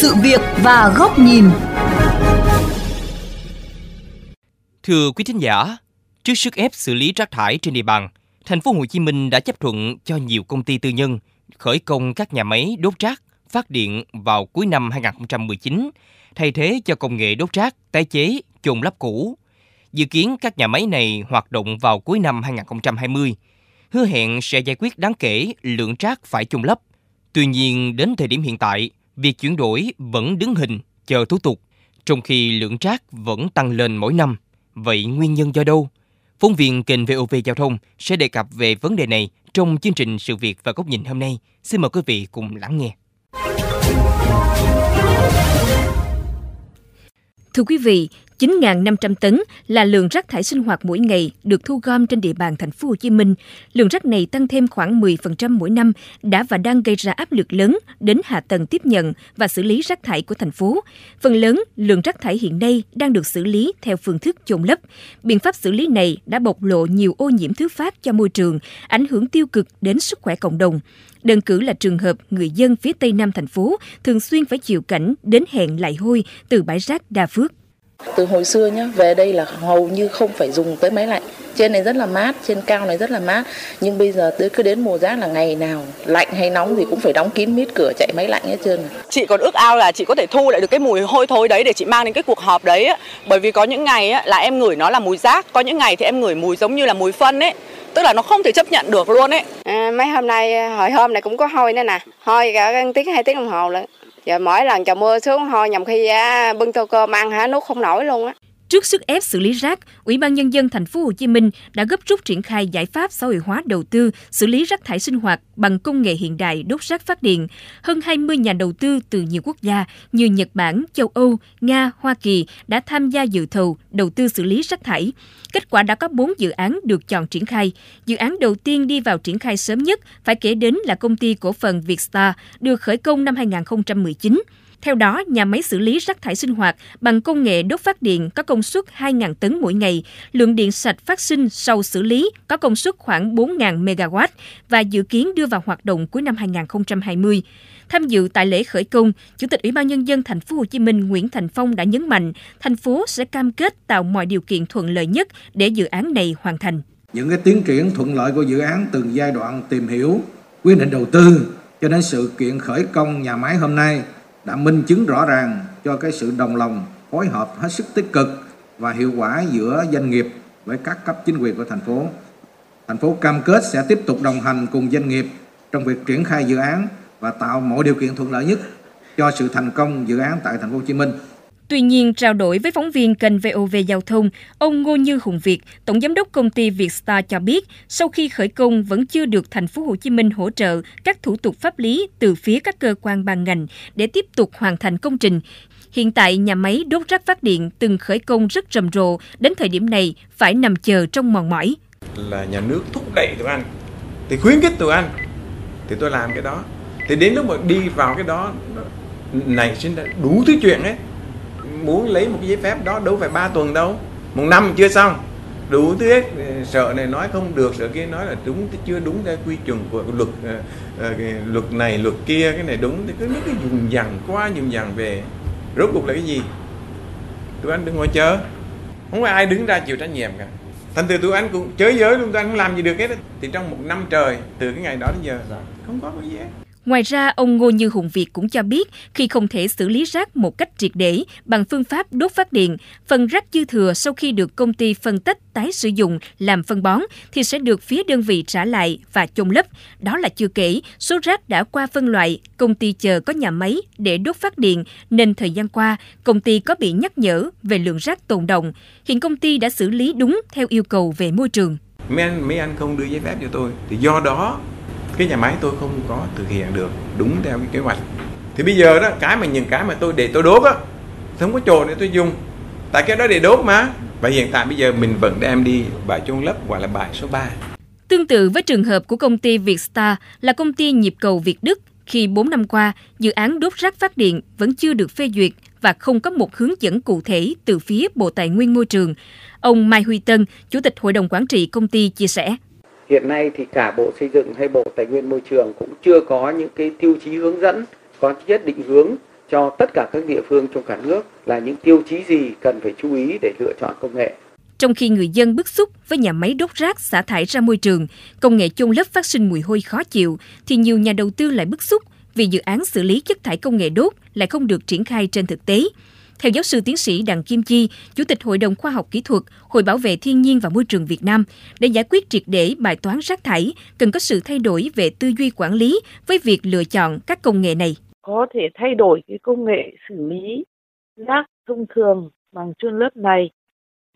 sự việc và góc nhìn. Thưa quý thính giả, trước sức ép xử lý rác thải trên địa bàn, thành phố Hồ Chí Minh đã chấp thuận cho nhiều công ty tư nhân khởi công các nhà máy đốt rác, phát điện vào cuối năm 2019, thay thế cho công nghệ đốt rác, tái chế, chôn lắp cũ. Dự kiến các nhà máy này hoạt động vào cuối năm 2020, hứa hẹn sẽ giải quyết đáng kể lượng rác phải chôn lấp. Tuy nhiên, đến thời điểm hiện tại, việc chuyển đổi vẫn đứng hình, chờ thủ tục, trong khi lượng rác vẫn tăng lên mỗi năm. Vậy nguyên nhân do đâu? Phóng viên kênh VOV Giao thông sẽ đề cập về vấn đề này trong chương trình Sự việc và góc nhìn hôm nay. Xin mời quý vị cùng lắng nghe. Thưa quý vị, 9.500 tấn là lượng rác thải sinh hoạt mỗi ngày được thu gom trên địa bàn thành phố Hồ Chí Minh. Lượng rác này tăng thêm khoảng 10% mỗi năm đã và đang gây ra áp lực lớn đến hạ tầng tiếp nhận và xử lý rác thải của thành phố. Phần lớn lượng rác thải hiện nay đang được xử lý theo phương thức chôn lấp. Biện pháp xử lý này đã bộc lộ nhiều ô nhiễm thứ phát cho môi trường, ảnh hưởng tiêu cực đến sức khỏe cộng đồng. Đơn cử là trường hợp người dân phía tây nam thành phố thường xuyên phải chịu cảnh đến hẹn lại hôi từ bãi rác Đa Phước. Từ hồi xưa nhá, về đây là hầu như không phải dùng tới máy lạnh. Trên này rất là mát, trên cao này rất là mát. Nhưng bây giờ tới cứ đến mùa rác là ngày nào lạnh hay nóng thì cũng phải đóng kín mít cửa chạy máy lạnh hết trơn. Chị còn ước ao là chị có thể thu lại được cái mùi hôi thối đấy để chị mang đến cái cuộc họp đấy. Bởi vì có những ngày là em ngửi nó là mùi rác, có những ngày thì em ngửi mùi giống như là mùi phân ấy tức là nó không thể chấp nhận được luôn ấy. À, mấy hôm nay hồi hôm này cũng có hôi nữa nè, hôi cả tiếng hai tiếng đồng hồ lận giờ mỗi lần trời mưa xuống thôi, nhầm khi à, bưng tô cơm ăn hả? Nuốt không nổi luôn á. Trước sức ép xử lý rác, Ủy ban nhân dân thành phố Hồ Chí Minh đã gấp rút triển khai giải pháp xã hội hóa đầu tư xử lý rác thải sinh hoạt bằng công nghệ hiện đại đốt rác phát điện. Hơn 20 nhà đầu tư từ nhiều quốc gia như Nhật Bản, châu Âu, Nga, Hoa Kỳ đã tham gia dự thầu đầu tư xử lý rác thải. Kết quả đã có 4 dự án được chọn triển khai. Dự án đầu tiên đi vào triển khai sớm nhất phải kể đến là công ty cổ phần Vietstar được khởi công năm 2019. Theo đó, nhà máy xử lý rác thải sinh hoạt bằng công nghệ đốt phát điện có công suất 2.000 tấn mỗi ngày, lượng điện sạch phát sinh sau xử lý có công suất khoảng 4.000 MW và dự kiến đưa vào hoạt động cuối năm 2020. Tham dự tại lễ khởi công, Chủ tịch Ủy ban nhân dân thành phố Hồ Chí Minh Nguyễn Thành Phong đã nhấn mạnh, thành phố sẽ cam kết tạo mọi điều kiện thuận lợi nhất để dự án này hoàn thành. Những cái tiến triển thuận lợi của dự án từng giai đoạn tìm hiểu, quyết định đầu tư cho đến sự kiện khởi công nhà máy hôm nay đã minh chứng rõ ràng cho cái sự đồng lòng, phối hợp hết sức tích cực và hiệu quả giữa doanh nghiệp với các cấp chính quyền của thành phố. Thành phố cam kết sẽ tiếp tục đồng hành cùng doanh nghiệp trong việc triển khai dự án và tạo mọi điều kiện thuận lợi nhất cho sự thành công dự án tại thành phố Hồ Chí Minh. Tuy nhiên, trao đổi với phóng viên kênh VOV Giao thông, ông Ngô Như Hùng Việt, tổng giám đốc công ty Vietstar cho biết, sau khi khởi công vẫn chưa được thành phố Hồ Chí Minh hỗ trợ các thủ tục pháp lý từ phía các cơ quan ban ngành để tiếp tục hoàn thành công trình. Hiện tại, nhà máy đốt rác phát điện từng khởi công rất rầm rộ, đến thời điểm này phải nằm chờ trong mòn mỏi. Là nhà nước thúc đẩy tụi anh, thì khuyến khích tụi anh, thì tôi làm cái đó. Thì đến lúc mà đi vào cái đó, này xin đủ thứ chuyện ấy muốn lấy một cái giấy phép đó đâu phải 3 tuần đâu. Một năm chưa xong. Đủ thứ hết. Sợ này nói không được sợ kia nói là đúng chưa đúng theo quy chuẩn của luật uh, uh, luật này luật kia cái này đúng. Thì cứ nó cái dùng dằn qua dùng dằn về. Rốt cuộc là cái gì? Tụi anh đừng ngồi chờ. Không phải ai đứng ra chịu trách nhiệm cả. Thành từ tụi anh cũng chới giới luôn tụi anh không làm gì được hết thì trong một năm trời từ cái ngày đó đến giờ không có cái gì hết Ngoài ra, ông Ngô Như Hùng Việt cũng cho biết khi không thể xử lý rác một cách triệt để bằng phương pháp đốt phát điện, phần rác dư thừa sau khi được công ty phân tích tái sử dụng làm phân bón thì sẽ được phía đơn vị trả lại và chôn lấp. Đó là chưa kể, số rác đã qua phân loại, công ty chờ có nhà máy để đốt phát điện nên thời gian qua công ty có bị nhắc nhở về lượng rác tồn động. Hiện công ty đã xử lý đúng theo yêu cầu về môi trường. Mấy anh, mấy anh không đưa giấy phép cho tôi thì do đó cái nhà máy tôi không có thực hiện được đúng theo cái kế hoạch thì bây giờ đó cái mà những cái mà tôi để tôi đốt á không có chỗ để tôi dùng tại cái đó để đốt mà và hiện tại bây giờ mình vẫn đem đi bãi chôn lấp gọi là bãi số 3 Tương tự với trường hợp của công ty Vietstar là công ty nhịp cầu Việt Đức khi 4 năm qua, dự án đốt rác phát điện vẫn chưa được phê duyệt và không có một hướng dẫn cụ thể từ phía Bộ Tài nguyên Môi trường. Ông Mai Huy Tân, Chủ tịch Hội đồng Quản trị công ty chia sẻ. Hiện nay thì cả Bộ Xây dựng hay Bộ Tài nguyên Môi trường cũng chưa có những cái tiêu chí hướng dẫn, có nhất định hướng cho tất cả các địa phương trong cả nước là những tiêu chí gì cần phải chú ý để lựa chọn công nghệ. Trong khi người dân bức xúc với nhà máy đốt rác xả thải ra môi trường, công nghệ chôn lấp phát sinh mùi hôi khó chịu, thì nhiều nhà đầu tư lại bức xúc vì dự án xử lý chất thải công nghệ đốt lại không được triển khai trên thực tế. Theo giáo sư tiến sĩ Đặng Kim Chi, Chủ tịch Hội đồng Khoa học Kỹ thuật, Hội Bảo vệ Thiên nhiên và Môi trường Việt Nam, để giải quyết triệt để bài toán rác thải, cần có sự thay đổi về tư duy quản lý với việc lựa chọn các công nghệ này. Có thể thay đổi cái công nghệ xử lý rác thông thường bằng chôn lớp này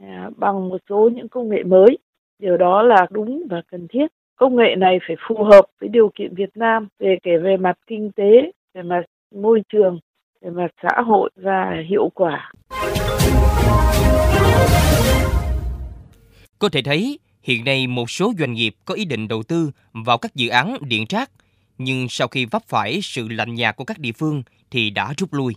à, bằng một số những công nghệ mới. Điều đó là đúng và cần thiết. Công nghệ này phải phù hợp với điều kiện Việt Nam về kể về mặt kinh tế, về mặt môi trường về mặt xã hội và hiệu quả. Có thể thấy, hiện nay một số doanh nghiệp có ý định đầu tư vào các dự án điện rác, nhưng sau khi vấp phải sự lạnh nhạt của các địa phương thì đã rút lui.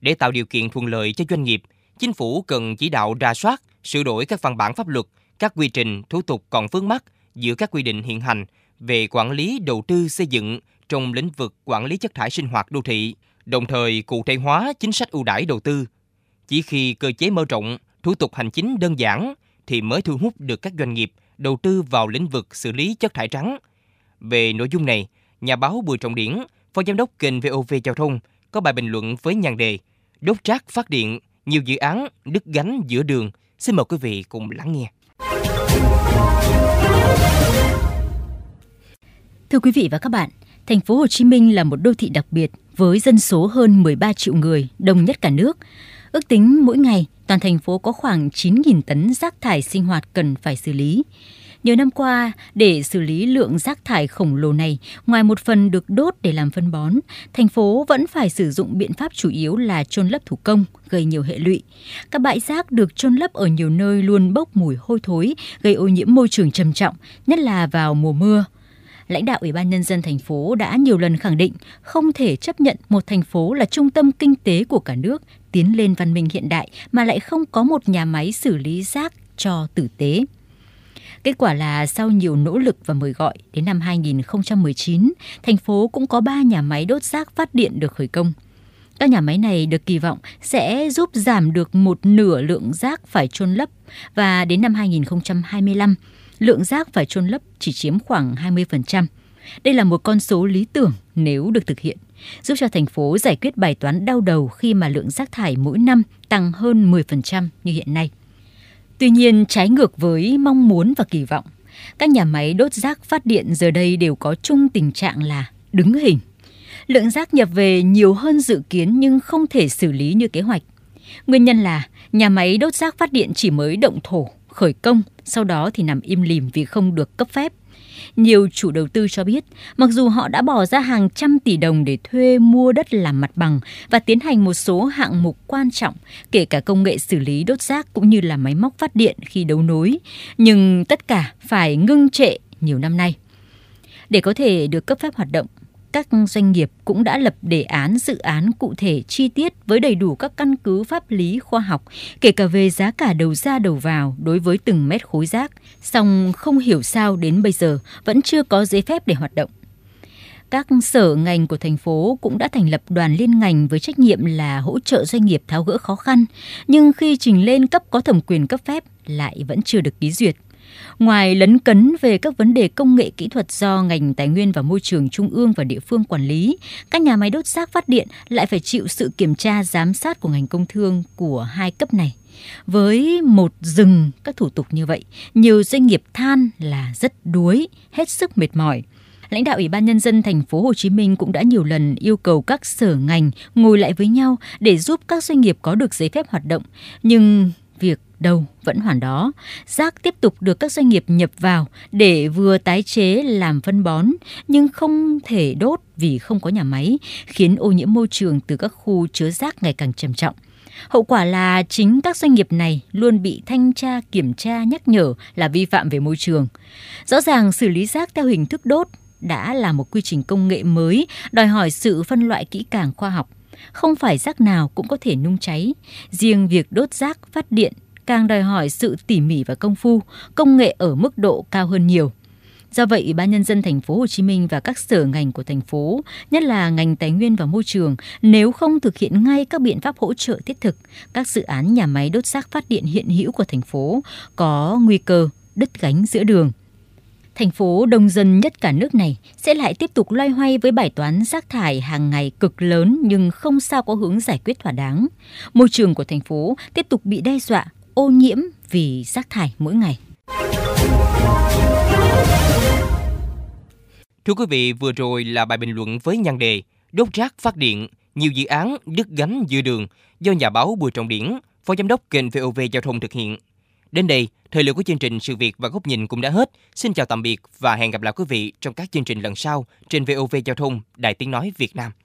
Để tạo điều kiện thuận lợi cho doanh nghiệp, chính phủ cần chỉ đạo ra soát, sửa đổi các văn bản pháp luật, các quy trình, thủ tục còn vướng mắc giữa các quy định hiện hành về quản lý đầu tư xây dựng trong lĩnh vực quản lý chất thải sinh hoạt đô thị, đồng thời cụ thể hóa chính sách ưu đãi đầu tư. Chỉ khi cơ chế mở rộng, thủ tục hành chính đơn giản thì mới thu hút được các doanh nghiệp đầu tư vào lĩnh vực xử lý chất thải trắng. Về nội dung này, nhà báo Bùi Trọng Điển, phó giám đốc kênh VOV Giao thông có bài bình luận với nhan đề Đốt rác phát điện, nhiều dự án đứt gánh giữa đường. Xin mời quý vị cùng lắng nghe. Thưa quý vị và các bạn, thành phố Hồ Chí Minh là một đô thị đặc biệt với dân số hơn 13 triệu người, đông nhất cả nước. Ước tính mỗi ngày, toàn thành phố có khoảng 9.000 tấn rác thải sinh hoạt cần phải xử lý. Nhiều năm qua, để xử lý lượng rác thải khổng lồ này, ngoài một phần được đốt để làm phân bón, thành phố vẫn phải sử dụng biện pháp chủ yếu là chôn lấp thủ công, gây nhiều hệ lụy. Các bãi rác được chôn lấp ở nhiều nơi luôn bốc mùi hôi thối, gây ô nhiễm môi trường trầm trọng, nhất là vào mùa mưa lãnh đạo Ủy ban Nhân dân thành phố đã nhiều lần khẳng định không thể chấp nhận một thành phố là trung tâm kinh tế của cả nước tiến lên văn minh hiện đại mà lại không có một nhà máy xử lý rác cho tử tế. Kết quả là sau nhiều nỗ lực và mời gọi, đến năm 2019, thành phố cũng có 3 nhà máy đốt rác phát điện được khởi công. Các nhà máy này được kỳ vọng sẽ giúp giảm được một nửa lượng rác phải chôn lấp và đến năm 2025, lượng rác phải chôn lấp chỉ chiếm khoảng 20%. Đây là một con số lý tưởng nếu được thực hiện, giúp cho thành phố giải quyết bài toán đau đầu khi mà lượng rác thải mỗi năm tăng hơn 10% như hiện nay. Tuy nhiên, trái ngược với mong muốn và kỳ vọng, các nhà máy đốt rác phát điện giờ đây đều có chung tình trạng là đứng hình. Lượng rác nhập về nhiều hơn dự kiến nhưng không thể xử lý như kế hoạch. Nguyên nhân là nhà máy đốt rác phát điện chỉ mới động thổ khởi công, sau đó thì nằm im lìm vì không được cấp phép. Nhiều chủ đầu tư cho biết, mặc dù họ đã bỏ ra hàng trăm tỷ đồng để thuê mua đất làm mặt bằng và tiến hành một số hạng mục quan trọng, kể cả công nghệ xử lý đốt rác cũng như là máy móc phát điện khi đấu nối, nhưng tất cả phải ngưng trệ nhiều năm nay. Để có thể được cấp phép hoạt động, các doanh nghiệp cũng đã lập đề án dự án cụ thể chi tiết với đầy đủ các căn cứ pháp lý khoa học, kể cả về giá cả đầu ra đầu vào đối với từng mét khối rác, song không hiểu sao đến bây giờ vẫn chưa có giấy phép để hoạt động. Các sở ngành của thành phố cũng đã thành lập đoàn liên ngành với trách nhiệm là hỗ trợ doanh nghiệp tháo gỡ khó khăn, nhưng khi trình lên cấp có thẩm quyền cấp phép lại vẫn chưa được ký duyệt. Ngoài lấn cấn về các vấn đề công nghệ kỹ thuật do ngành tài nguyên và môi trường trung ương và địa phương quản lý, các nhà máy đốt rác phát điện lại phải chịu sự kiểm tra giám sát của ngành công thương của hai cấp này. Với một rừng các thủ tục như vậy, nhiều doanh nghiệp than là rất đuối, hết sức mệt mỏi. Lãnh đạo Ủy ban nhân dân thành phố Hồ Chí Minh cũng đã nhiều lần yêu cầu các sở ngành ngồi lại với nhau để giúp các doanh nghiệp có được giấy phép hoạt động, nhưng việc đâu vẫn hoàn đó. Rác tiếp tục được các doanh nghiệp nhập vào để vừa tái chế làm phân bón nhưng không thể đốt vì không có nhà máy, khiến ô nhiễm môi trường từ các khu chứa rác ngày càng trầm trọng. Hậu quả là chính các doanh nghiệp này luôn bị thanh tra, kiểm tra, nhắc nhở là vi phạm về môi trường. Rõ ràng xử lý rác theo hình thức đốt đã là một quy trình công nghệ mới, đòi hỏi sự phân loại kỹ càng khoa học. Không phải rác nào cũng có thể nung cháy. Riêng việc đốt rác phát điện càng đòi hỏi sự tỉ mỉ và công phu, công nghệ ở mức độ cao hơn nhiều. Do vậy, Ủy ban nhân dân thành phố Hồ Chí Minh và các sở ngành của thành phố, nhất là ngành tài nguyên và môi trường, nếu không thực hiện ngay các biện pháp hỗ trợ thiết thực, các dự án nhà máy đốt rác phát điện hiện hữu của thành phố có nguy cơ đứt gánh giữa đường. Thành phố đông dân nhất cả nước này sẽ lại tiếp tục loay hoay với bài toán rác thải hàng ngày cực lớn nhưng không sao có hướng giải quyết thỏa đáng. Môi trường của thành phố tiếp tục bị đe dọa, ô nhiễm vì rác thải mỗi ngày. Thưa quý vị, vừa rồi là bài bình luận với nhan đề Đốt rác phát điện, nhiều dự án đứt gánh giữa đường do nhà báo Bùi Trọng Điển, Phó Giám đốc kênh VOV Giao thông thực hiện. Đến đây, thời lượng của chương trình Sự việc và góc nhìn cũng đã hết. Xin chào tạm biệt và hẹn gặp lại quý vị trong các chương trình lần sau trên VOV Giao thông, Đài Tiếng Nói Việt Nam.